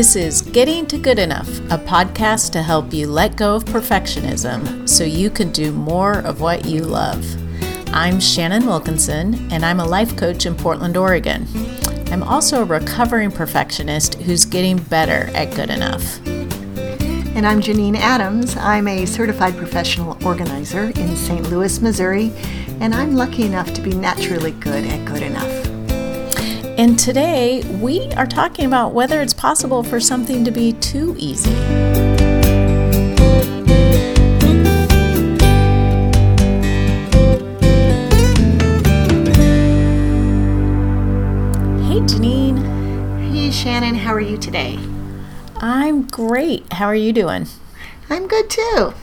This is Getting to Good Enough, a podcast to help you let go of perfectionism so you can do more of what you love. I'm Shannon Wilkinson, and I'm a life coach in Portland, Oregon. I'm also a recovering perfectionist who's getting better at good enough. And I'm Janine Adams. I'm a certified professional organizer in St. Louis, Missouri, and I'm lucky enough to be naturally good at good enough. And today we are talking about whether it's possible for something to be too easy. Hey, Janine. Hey, Shannon, how are you today? I'm great. How are you doing? I'm good too.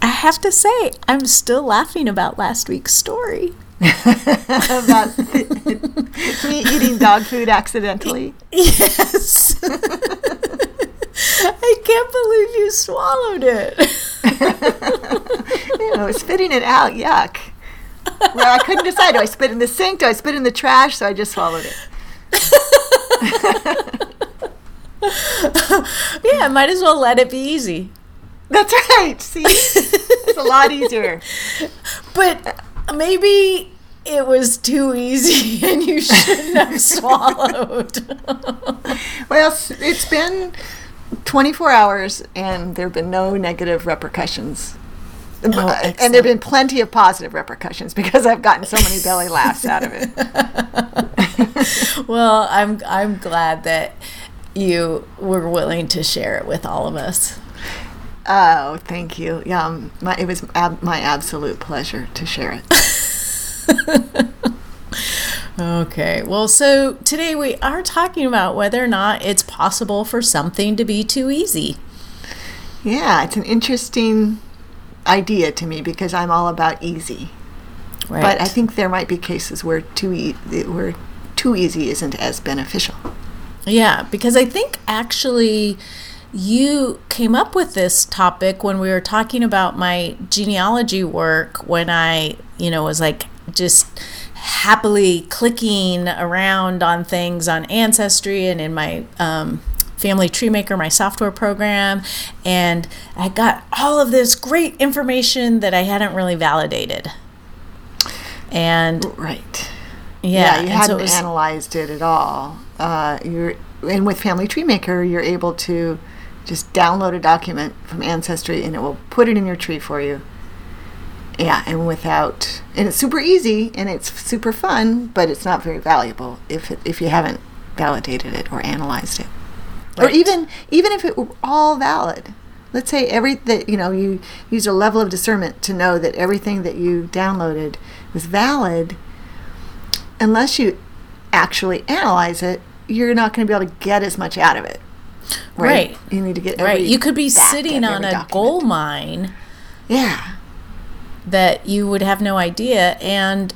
I have to say, I'm still laughing about last week's story. About me eating dog food accidentally. Yes. I can't believe you swallowed it. You know, spitting it out, yuck. Well, I couldn't decide. Do I spit in the sink? Do I spit in the trash? So I just swallowed it. yeah, might as well let it be easy. That's right. See, it's a lot easier. But maybe it was too easy and you shouldn't have swallowed. Well, it's been 24 hours and there have been no negative repercussions. Oh, uh, and there have been plenty of positive repercussions because I've gotten so many belly laughs out of it. well, I'm I'm glad that you were willing to share it with all of us. Oh, thank you. Yeah, um, my, it was ab- my absolute pleasure to share it. Okay. Well, so today we are talking about whether or not it's possible for something to be too easy. Yeah, it's an interesting idea to me because I'm all about easy. Right. But I think there might be cases where too e- where too easy isn't as beneficial. Yeah, because I think actually you came up with this topic when we were talking about my genealogy work when I, you know, was like just happily clicking around on things on Ancestry and in my um, Family Tree Maker, my software program. And I got all of this great information that I hadn't really validated. And Right. yeah, you and hadn't it was- analyzed it at all. Uh, you're and with Family Tree Maker, you're able to just download a document from Ancestry, and it will put it in your tree for you. Yeah, and without and it's super easy and it's super fun, but it's not very valuable if it, if you haven't validated it or analyzed it, or even even if it were all valid. Let's say every that you know you use a level of discernment to know that everything that you downloaded was valid unless you actually analyze it, you're not going to be able to get as much out of it. Right. You need to get right. You could be sitting on a document. gold mine Yeah. that you would have no idea and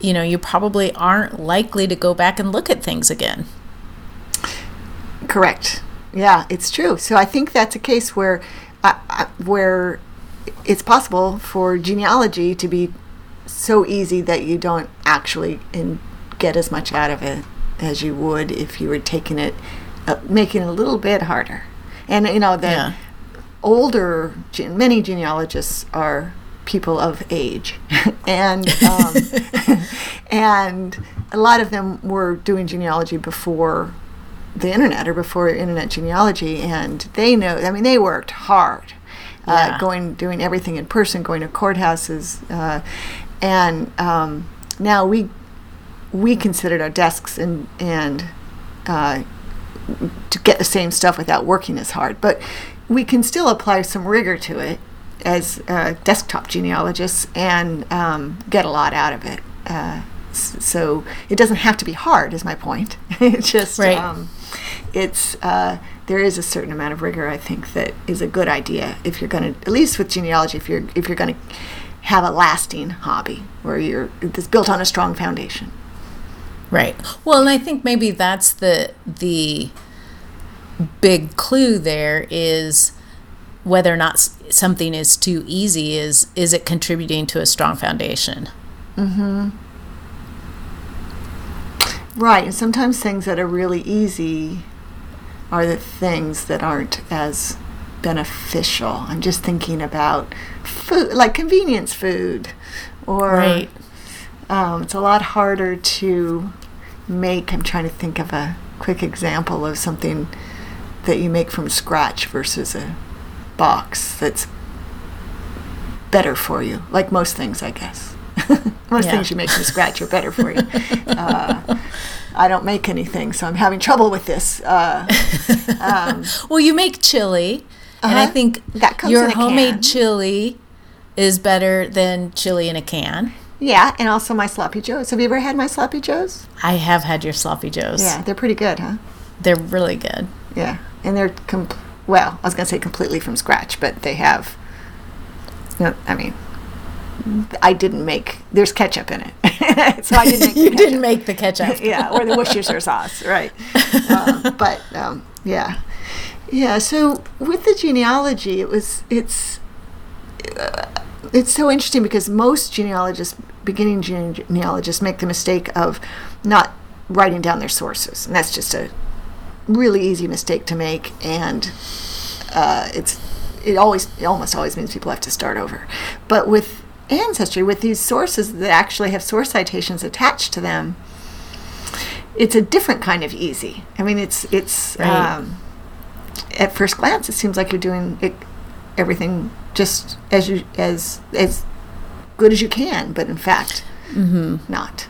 you know you probably aren't likely to go back and look at things again Correct. Yeah, it's true. So I think that's a case where, uh, uh, where it's possible for genealogy to be so easy that you don't actually in, get as much out of it as you would if you were taking it, uh, making it a little bit harder. And you know the Yeah. older, gen- many genealogists are people of age, and um, and a lot of them were doing genealogy before the internet or before internet genealogy, and they know. I mean, they worked hard, Yeah. uh, going doing everything in person, going to courthouses, uh, and um, now we we considered our desks and and uh, to get the same stuff without working as hard. But we can still apply some rigor to it as uh, desktop genealogists and um, get a lot out of it. Uh, so it doesn't have to be hard, is my point. it's just Right. um, it's uh, there is a certain amount of rigor I think that is a good idea if you're going to at least with genealogy if you're if you're going to have a lasting hobby where you're it's built on a strong foundation. Right well and i think maybe that's the the big clue there is whether or not something is too easy is is it contributing to a strong foundation Mhm. Right, and sometimes things that are really easy are the things that aren't as beneficial. I'm just thinking about food, like convenience food, or Right. Um, it's a lot harder to make. I'm trying to think of a quick example of something that you make from scratch versus a box that's better for you. Like most things, I guess. most Yeah. things you make from scratch are better for you. uh, I don't make anything, so I'm having trouble with this. Uh, um, Well, you make chili, and I Uh-huh. think That comes your homemade can. chili is better than chili in a can. Yeah, and also my sloppy joes. Have you ever had my sloppy joes? I have had your sloppy joes. Yeah, they're pretty good, huh? They're really good. Yeah, and they're com- well. I was gonna say completely from scratch, but they have. No, I mean, I didn't make. There's ketchup in it, so I didn't make. the you didn't make the ketchup. yeah, or the Worcestershire sauce, right? Um, but um, yeah, yeah. So with the genealogy, it was it's uh, it's so interesting because most genealogists, beginning genealogists, make the mistake of not writing down their sources, and that's just a really easy mistake to make, and uh, it's it always it almost always means people have to start over. But with ancestry, with these sources that actually have source citations attached to them, it's a different kind of easy. I mean, it's it's Right. um, at first glance, it seems like you're doing it, everything just as you as as good as you can, but in fact, not.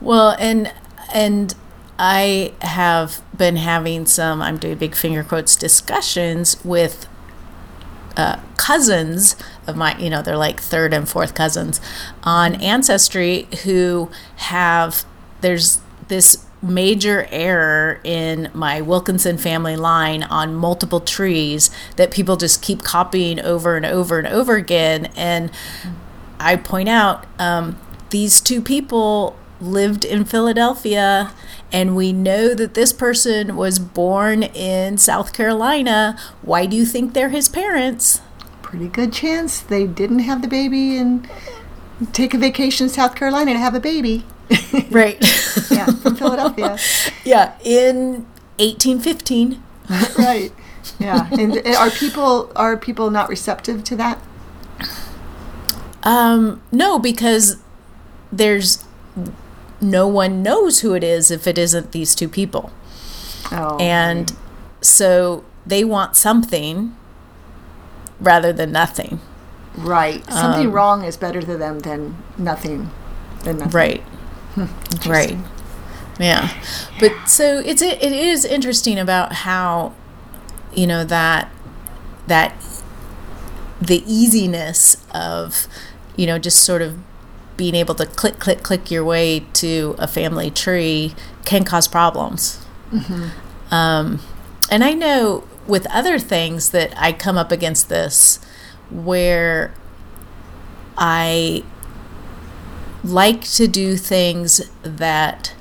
Well, and and I have been having some. I'm doing big finger quotes discussions with uh, cousins of my. You know, they're like third and fourth cousins on ancestry who have. There's this major error in my Wilkinson family line on multiple trees that people just keep copying over and over and over again and I point out um, these two people lived in Philadelphia, and we know that this person was born in South Carolina. Why do you think they're his parents? Pretty good chance they didn't have the baby and take a vacation in South Carolina to have a baby. Right. yeah, from Philadelphia. yeah, in 1815. right. Yeah. And are people are people not receptive to that? Um, no, because there's no one knows who it is if it isn't these two people. Oh. And so they want something rather than nothing. right. Something um, wrong is better to them than nothing. Than nothing. Right. Right. Yeah. But so it's it is interesting about how you know that that the easiness of you know just sort of being able to click click click your way to a family tree can cause problems. Um, and I know with other things that I come up against this where I like to do things that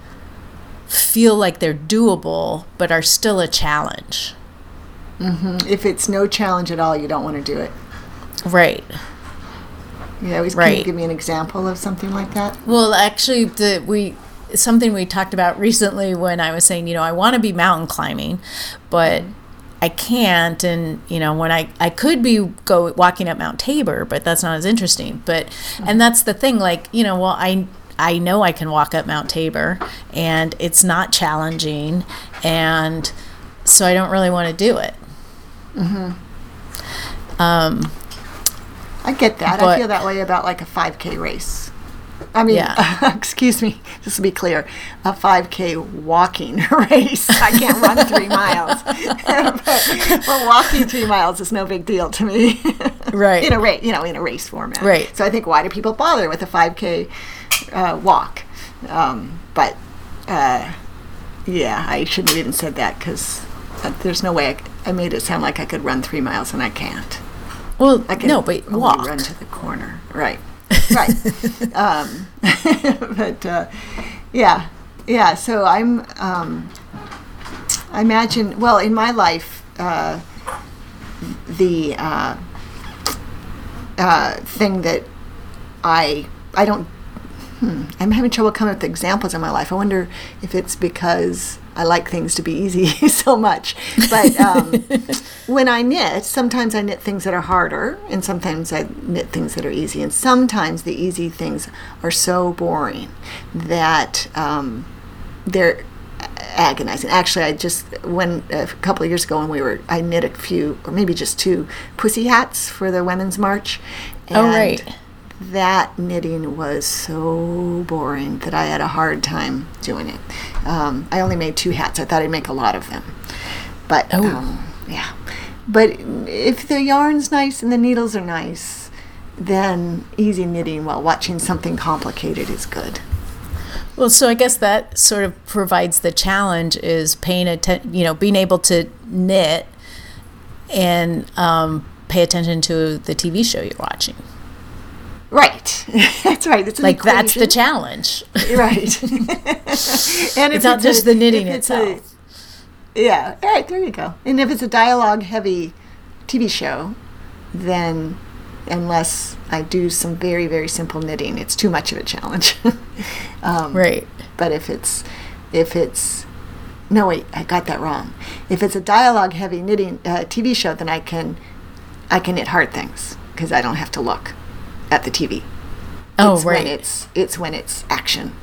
feel like they're doable but are still a challenge. Mm-hmm. If it's no challenge at all, you don't want to do it. Right. You always can Right. you give me an example of something like that? Well, actually, the we something we talked about recently when I was saying, you know, I want to be mountain climbing, but I can't. And you know, when I I could be go walking up Mount Tabor, but that's not as interesting. But and that's the thing, like you know, well, I I know I can walk up Mount Tabor, and it's not challenging, and so I don't really want to do it. Mm-hmm. Um, I get that. I feel that way about like a 5K race. I mean, Yeah. excuse me, just to be clear, a 5K walking race. I can't run three miles. but, but walking three miles is no big deal to me. Right. in a race, you know, in a race format. Right. So I think, why do people bother with a 5K uh, walk? Um, but uh, yeah, I shouldn't have even said that because there's no way I made it sound like I could run three miles and I can't. well, I can no, but walk. run to the corner. Right. Right. um, but uh, yeah, yeah. So I'm. Um, I imagine. Well, in my life, uh, the uh, uh, thing that I I don't. Hmm, I'm having trouble coming up with examples in my life. I wonder if it's because I like things to be easy so much. But um, when I knit, sometimes I knit things that are harder, and sometimes I knit things that are easy. And sometimes the easy things are so boring that um, they're agonizing. Actually, I just when a couple of years ago when we were, I knit a few, or maybe just two, pussy hats for the Women's March. oh right. That knitting was so boring that I had a hard time doing it. Um, I only made two hats. I thought I'd make a lot of them, but Oh. um, yeah. But if the yarn's nice and the needles are nice, then easy knitting while watching something complicated is good. Well, so I guess that sort of provides the challenge is paying attention, you know, being able to knit and um, pay attention to the TV show you're watching. Right. that's right. It's Like that's the challenge. right. and It's not just the knitting it's a- itself. yeah. All right. There you go. And if it's a dialogue-heavy TV show, then unless I do some very very simple knitting, it's too much of a challenge. um, Right. But if it's if it's no wait, I got that wrong. If it's a dialogue-heavy knitting uh, TV show, then I can I can knit hard things because I don't have to look at the TV Oh, it's right. when it's it's when it's action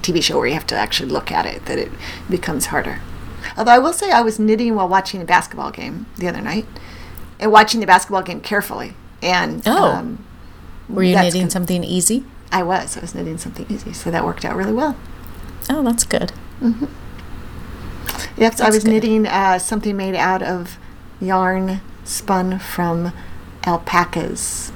TV show where you have to actually look at it that it becomes harder. Although I will say I was knitting while watching a basketball game the other night, and watching the basketball game carefully. And Oh. um, Were you knitting good. something easy? I was I was knitting something easy, so that worked out really well. Oh, that's good. Yes, I That's was good. knitting uh, something made out of yarn spun from alpacas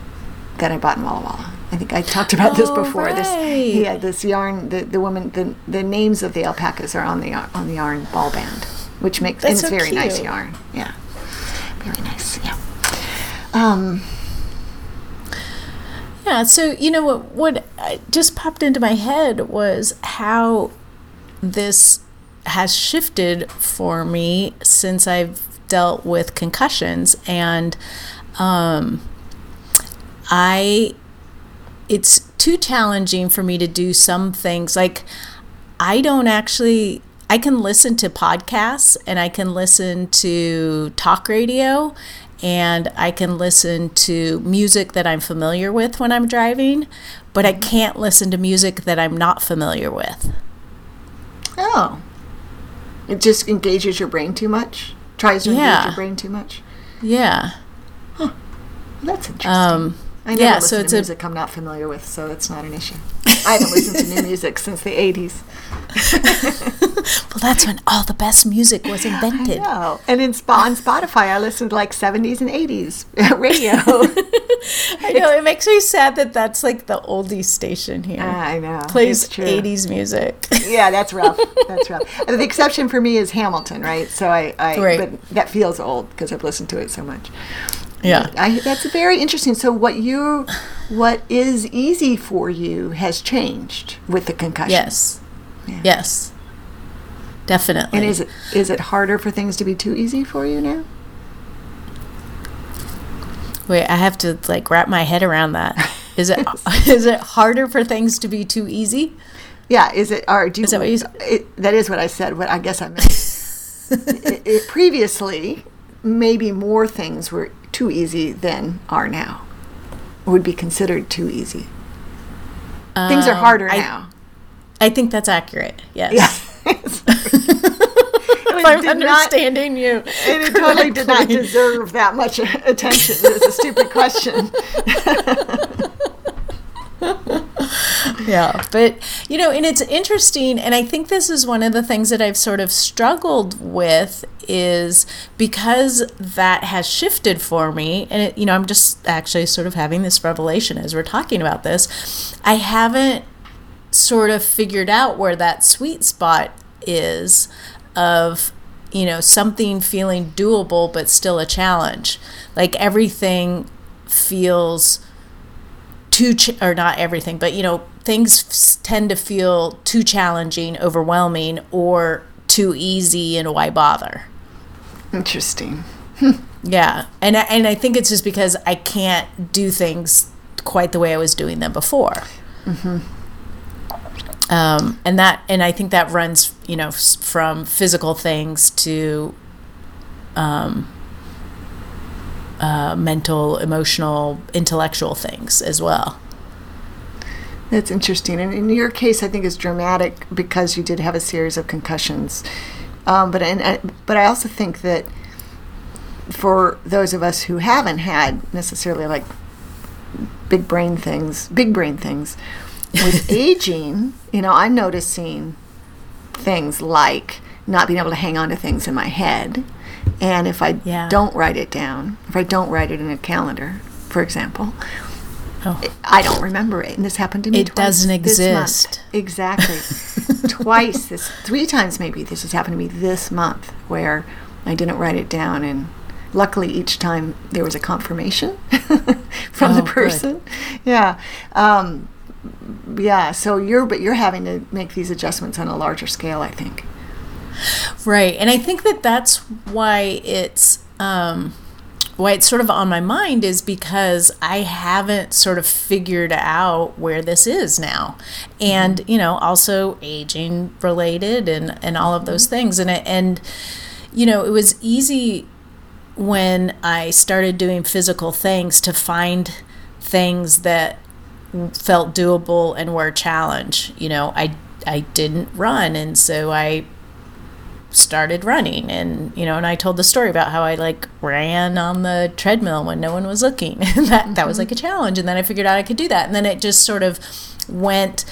that I bought in Walla Walla. I think I talked about this Oh, before. This yeah, this yarn. The, the woman the, the names of the alpacas are on the on the yarn ball band, which makes and it's so very nice yarn. Yeah, very nice. Yeah. Um, Yeah. So you know what? What just popped into my head was how this has shifted for me since I've dealt with concussions, and um, I it's too challenging for me to do some things like I don't actually I can listen to podcasts and I can listen to talk radio and I can listen to music that I'm familiar with when I'm driving, but I can't listen to music that I'm not familiar with. oh, it just engages your brain too much. Tries to engage your brain too much. Yeah. Well, that's interesting. Um I never yeah, listen so to music I'm not familiar with, so that's not an issue. I haven't listened to new music since the 80s. well that's when all the best music was invented. No. And in Sp- on Spotify, I listened to like 70s and 80s radio. I know it makes me sad that that's like the oldie station here. Ah, I know. Plays It's true. 80s music. Yeah, that's rough. That's rough. And the exception for me is Hamilton, right? So I, I Right. but that feels old because I've listened to it so much. Yeah. I, that's very interesting. So what you, what is easy for you has changed with the concussion. Yes. Yeah. Yes. Definitely. And is it is it harder for things to be too easy for you now? Wait, I have to like wrap my head around that. Is it is it harder for things to be too easy? Yeah, is it? Or do you, Is that what you It, that is what I said. What I guess I meant. it, it, previously, maybe more things were too easy than are now. Would be considered too easy. things are Um, harder I- now. I think that's accurate. Yes. Yeah. if I'm did not- understanding you. And it totally did not deserve that much attention. It was a stupid question. Yeah, but you know, and it's interesting, and I think this is one of the things that I've sort of struggled with is because that has shifted for me, and it, you know, I'm just actually sort of having this revelation as we're talking about this. I haven't sort of figured out where that sweet spot is of you know something feeling doable but still a challenge like everything feels too ch- or not everything but you know things f- tend to feel too challenging overwhelming or too easy and why bother? Interesting. yeah and I, and I think it's just because I can't do things quite the way I was doing them before. Mm um, and that and I think that runs you know, s- from physical things to um, uh, mental, emotional, intellectual things as well. That's interesting. And in your case, I think is dramatic because you did have a series of concussions. Um, but and, I- but I also think that for those of us who haven't had necessarily like big brain things, big brain things, with aging, you know, I'm noticing things like not being able to hang on to things in my head. And if I Yeah. don't write it down, if I don't write it in a calendar, for example, Oh, I don't remember it, and this happened to me. It twice doesn't this month. exist. Exactly, twice this, three times maybe. This has happened to me this month where I didn't write it down, and luckily each time there was a confirmation from Oh, the good. person. Yeah, um, yeah. So you're but you're having to make these adjustments on a larger scale, I think. Right. And I think that that's why it's um why it's sort of on my mind is because I haven't sort of figured out where this is now. And, you know, also aging related and and all of those things and it, and you know, it was easy when I started doing physical things to find things that felt doable and were a challenge. You know, I I didn't run and so I started running. And you know and I told the story about how I like ran on the treadmill when no one was looking. And that that was like a challenge. And then I figured out I could do that. And then it just sort of went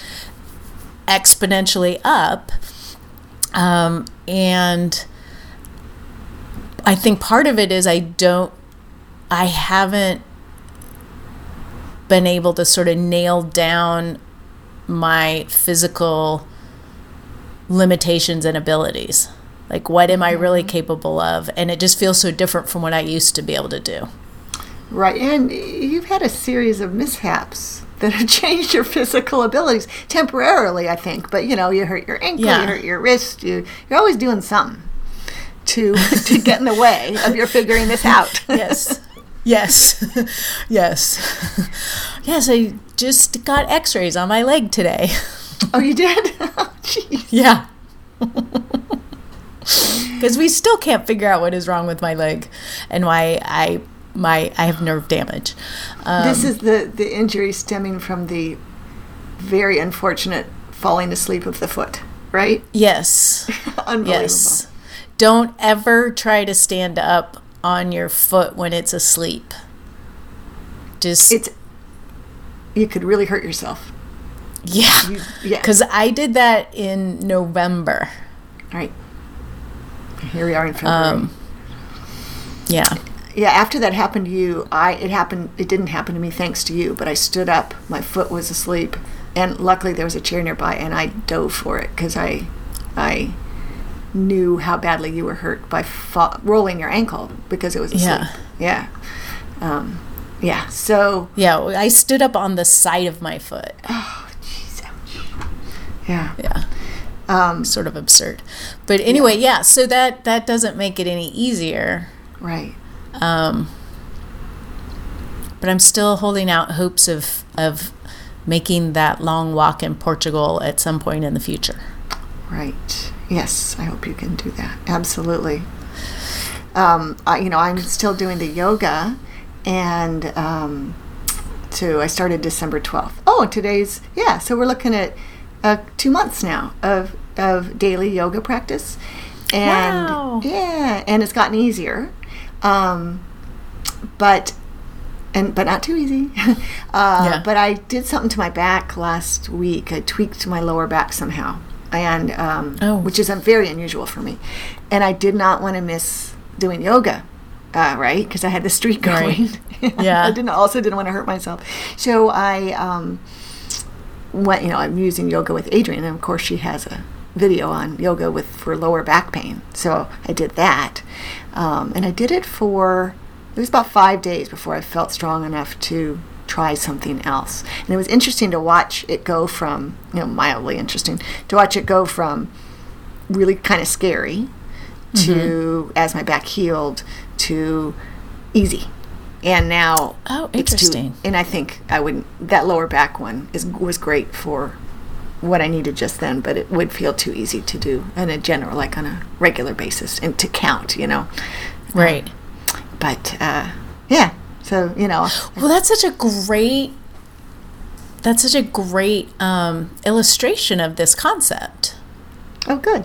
exponentially up. Um, and I think part of it is I don't I haven't been able to sort of nail down my physical limitations and abilities. Like, what am I really capable of? And it just feels so different from what I used to be able to do. Right, and you've had a series of mishaps that have changed your physical abilities temporarily, I think. But you know, you hurt your ankle, Yeah. you hurt your wrist. You you're always doing something to to get in the way of your figuring this out. Yes. yes. yes. yes, I just got x rays on my leg today. oh, you did? Oh, Jeez. yeah. Because we still can't figure out what is wrong with my leg and why I my I have nerve damage. Um, this is the the injury stemming from the very unfortunate falling asleep of the foot, right? yes. Unbelievable. Yes. Don't ever try to stand up on your foot when it's asleep. Just It's you could really hurt yourself. yeah. You, yeah. Cuz I did that in November. right. Here we are in February. Um yeah. yeah, after that happened to you, I it happened. It didn't happen to me thanks to you, but I stood up. My foot was asleep, and luckily there was a chair nearby, and I dove for it because I, I knew how badly you were hurt by fa- rolling your ankle because it was asleep. Yeah. Yeah. Um, yeah. So. Yeah, I stood up on the side of my foot. Oh, jeez. Yeah. Yeah. Um, Sort of absurd. But anyway, yeah, so that that doesn't make it any easier. right. Um, but I'm still holding out hopes of of making that long walk in Portugal at some point in the future. Right. Yes, I hope you can do that. Absolutely. Um, I, you know, I'm still doing the yoga, and um, so I started December 12th. Oh, today's yeah. So we're looking at uh, two months now of of daily yoga practice, and Wow. yeah, and it's gotten easier, um, but and but not too easy. uh, Yeah. But I did something to my back last week. I tweaked my lower back somehow, and um, Oh. which is very unusual for me. And I did not want to miss doing yoga, uh, right? Because I had the streak going. Right. Yeah. I didn't also didn't want to hurt myself, so I um, went. You know, I'm using yoga with Adriene, and of course she has a video on yoga with for lower back pain. So I did that, um, and I did it for it was about five days before I felt strong enough to try something else. And it was interesting to watch it go from you know mildly interesting to watch it go from really kind of scary to as my back healed to easy. And now Oh, it's too- interesting. and I think I would that lower back one is was great for what I needed just then, but it would feel too easy to do on a general, like on a regular basis, and to count, you know. Right. But uh, yeah, so you know, Well, that's such a great that's such a great um, illustration of this concept oh, good.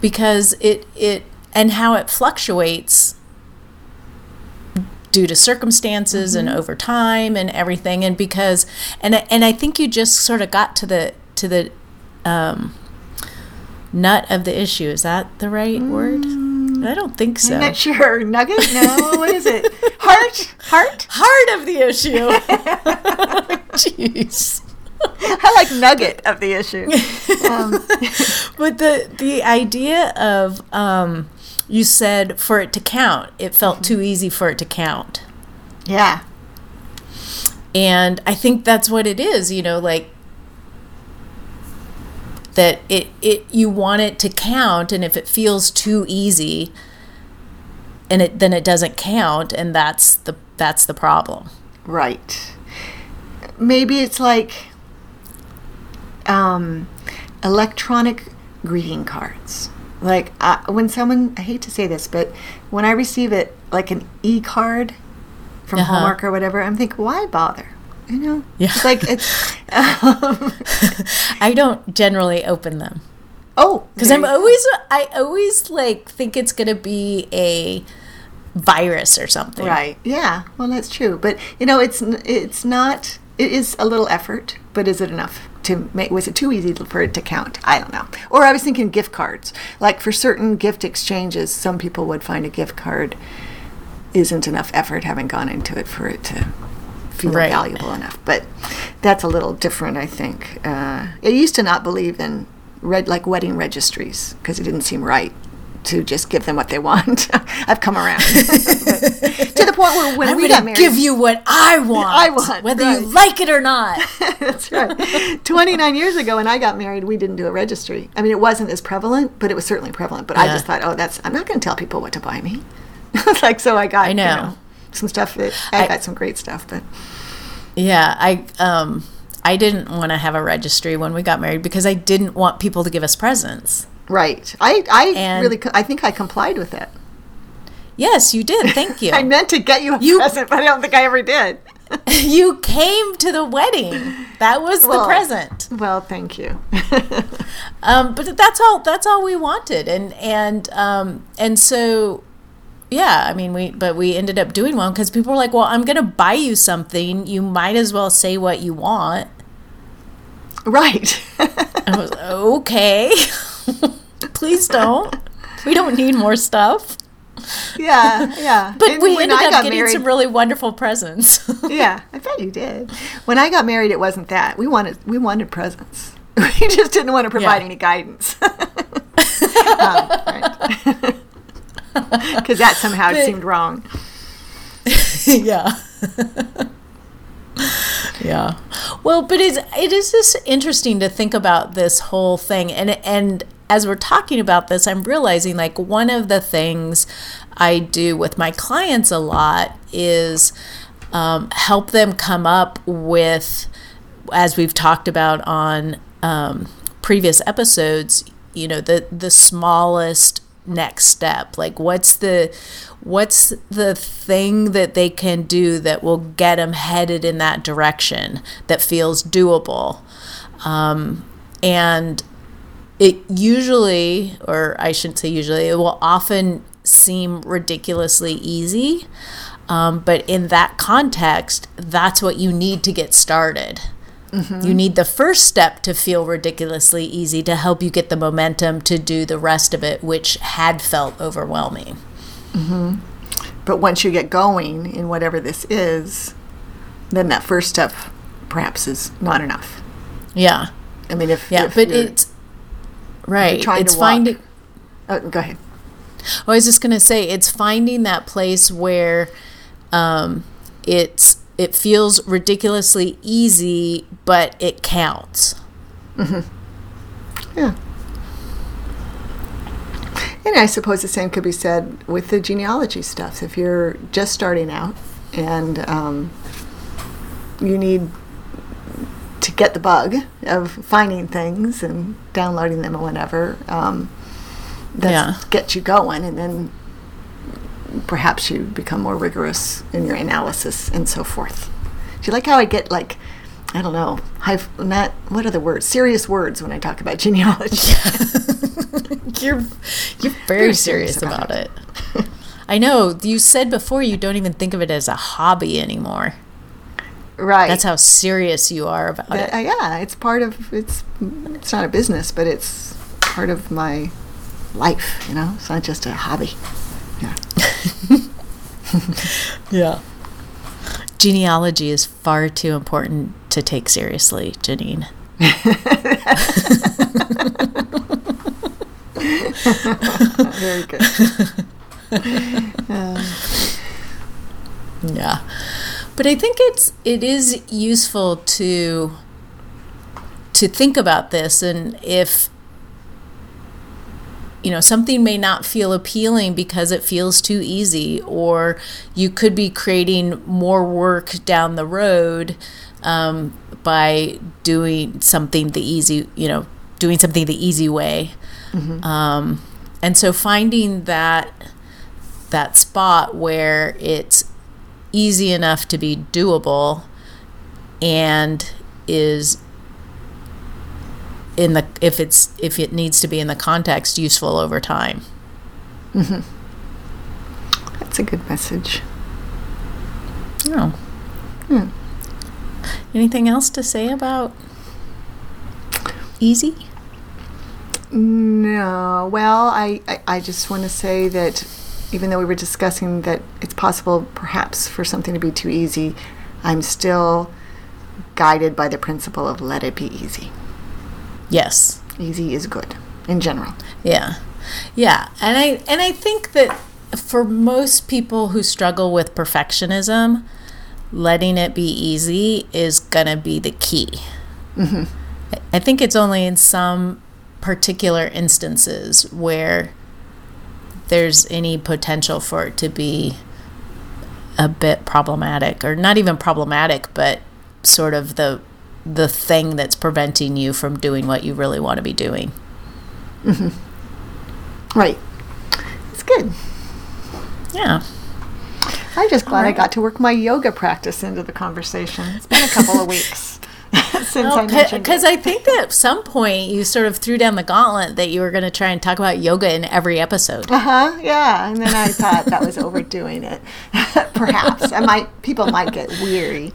because it it and how it fluctuates due to circumstances and over time and everything and because and I- and I think you just sort of got to the to the um, nut of the issue is that the right word I don't think so I'm not sure. Nugget? No. what is it? Heart? Heart? heart of the issue jeez I like nugget of the issue. Um, But the the idea of um, you said for it to count, it felt too easy for it to count, yeah. and I think that's what it is. You know, like that it it you want it to count, and if it feels too easy, and it then it doesn't count, and that's the that's the problem. Right. Maybe it's like um, electronic greeting cards. Like uh, when someone, I hate to say this, but when I receive it, like an e card from Uh-huh. Hallmark or whatever, I'm thinking, why bother? You know? Yeah. It's like, it's. Um, I don't generally open them. oh. because I'm always I always like think it's gonna be a virus or something. Right. Yeah. Well, that's true. But you know, it's it's not. It is a little effort, but is it enough to make? Was it too easy for it to count? I don't know. Or I was thinking gift cards. Like for certain gift exchanges, some people would find a gift card isn't enough effort having gone into it for it to feel Right. valuable enough. But that's a little different, I think. Uh, I used to not believe in red like wedding registries because it didn't seem right to just give them what they want. I've come around to the point where when I'm we got married, give you what I want. I want, whether right. you like it or not. That's right. 29 years ago, when I got married, we didn't do a registry. I mean, it wasn't as prevalent, but it was certainly prevalent. But I just thought, oh, that's I'm not going to tell people what to buy me. It's like so, I got I you know. some stuff. That, I, I- got some great stuff, but Yeah, I um I didn't want to have a registry when we got married because I didn't want people to give us presents. Right. I I And- really I think I complied with it. Yes, you did. Thank you. I meant to get you a You- present, but I don't think I ever did. you came to the wedding. That was the present. Well, thank you. Um, but that's all. That's all we wanted, and and um, and so, yeah. I mean, we but we ended up doing one because people were like, "Well, I'm going to buy you something. You might as well say what you want." right. I was okay. Please don't. We don't need more stuff. yeah, yeah. But And we when ended I up got getting married- some really wonderful presents. yeah, I bet you did. When I got married, it wasn't that. We wanted we wanted presents. We just didn't want to provide Yeah. any guidance. Um, because that somehow But- seemed wrong. yeah. yeah. Well, but it's it is just interesting to think about this whole thing and and as we're talking about this, I'm realizing like one of the things I do with my clients a lot is um, help them come up with, as we've talked about on um, previous episodes, you know, the the smallest next step. Like, what's the what's the thing that they can do that will get them headed in that direction that feels doable, um, and it usually, or I shouldn't say usually, it will often seem ridiculously easy. Um, but in that context, that's what you need to get started. You need the first step to feel ridiculously easy to help you get the momentum to do the rest of it, which had felt overwhelming. But once you get going in whatever this is, then that first step perhaps is not enough. Yeah. I mean, if Yeah. if but it's right. trying It's to walk. finding. oh, go ahead. I was just gonna say it's finding that place where um, it's it feels ridiculously easy, but it counts. Yeah. And I suppose the same could be said with the genealogy stuff. If you're just starting out and um, you need to get the bug of finding things and downloading them or whatever. Um, that Yeah. gets you going, and then perhaps you become more rigorous in your analysis and so forth. Do you like how I get like, I don't know, high, not what are the words? Serious words when I talk about genealogy. You're you're very, serious, about, it. I know you said before you don't even think of it as a hobby anymore. Right. That's how serious you are about That- it. uh, yeah, it's part of it's. It's not a business, but it's part of my life. You know, it's not just a hobby. Yeah. Yeah. Genealogy is far too important to take seriously, Janine. Very good. Yeah. But I think it's it is useful to to think about this and if you know something may not feel appealing because it feels too easy or you could be creating more work down the road um, by doing something the easy you know doing something the easy way. Um, and so finding that that spot where it's easy enough to be doable and is in the if it's if it needs to be in the context useful over time. That's a good message. oh. Hmm. anything else to say about easy? No, well, I, I, I just want to say that even though we were discussing that it's possible perhaps for something to be too easy, I'm still guided by the principle of let it be easy. yes Easy is good in general. Yeah. Yeah. And I and I think that for most people who struggle with perfectionism, letting it be easy is going to be the key. I- I think it's only in some particular instances where there's any potential for it to be a bit problematic or not even problematic but sort of the the thing that's preventing you from doing what you really want to be doing. mm-hmm. Right. It's good. Yeah. I'm just glad I got to work my yoga practice into the conversation. It's been a couple of weeks since I mentioned Because. I think that at some point you sort of threw down the gauntlet that you were going to try and talk about yoga in every episode. Uh huh. Yeah, and then I thought that was overdoing it. Perhaps I might. People might get weary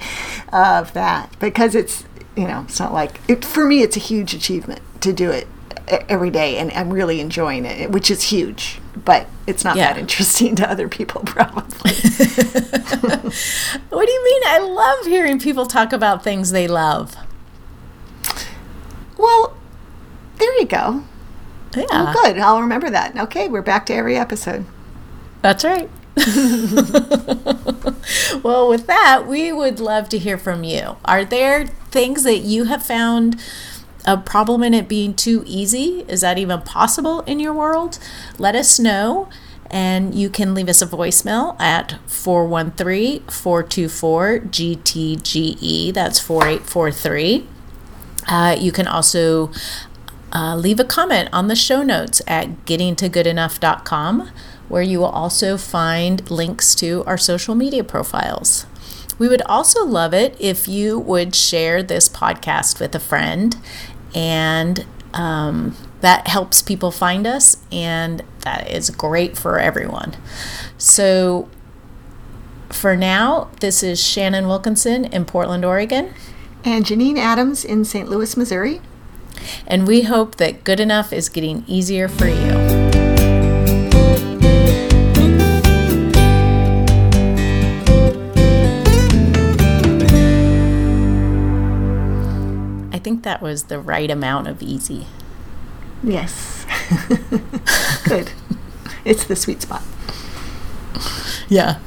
of that because it's you know it's not like it for me. It's a huge achievement to do it every day, and I'm really enjoying it, which is huge. But it's not Yeah. that interesting to other people, probably. What do you mean? I love hearing people talk about things they love. well, there you go. Yeah, Oh, good. I'll remember that. Okay, we're back to every episode. that's right. well, with that, we would love to hear from you. Are there things that you have found a problem in it being too easy? Is that even possible in your world? Let us know. And you can leave us a voicemail at 413 424 GTGE. That's 4843. Uh, you can also uh, leave a comment on the show notes at gettingtogoodenough.com, where you will also find links to our social media profiles. We would also love it if you would share this podcast with a friend, and um, that helps people find us, and that is great for everyone. So, for now, this is Shannon Wilkinson in Portland, Oregon. And Janine Adams in St. Louis, Missouri. And we hope that good enough is getting easier for you. Think that was the right amount of easy. Yes. Good. It's the sweet spot. Yeah.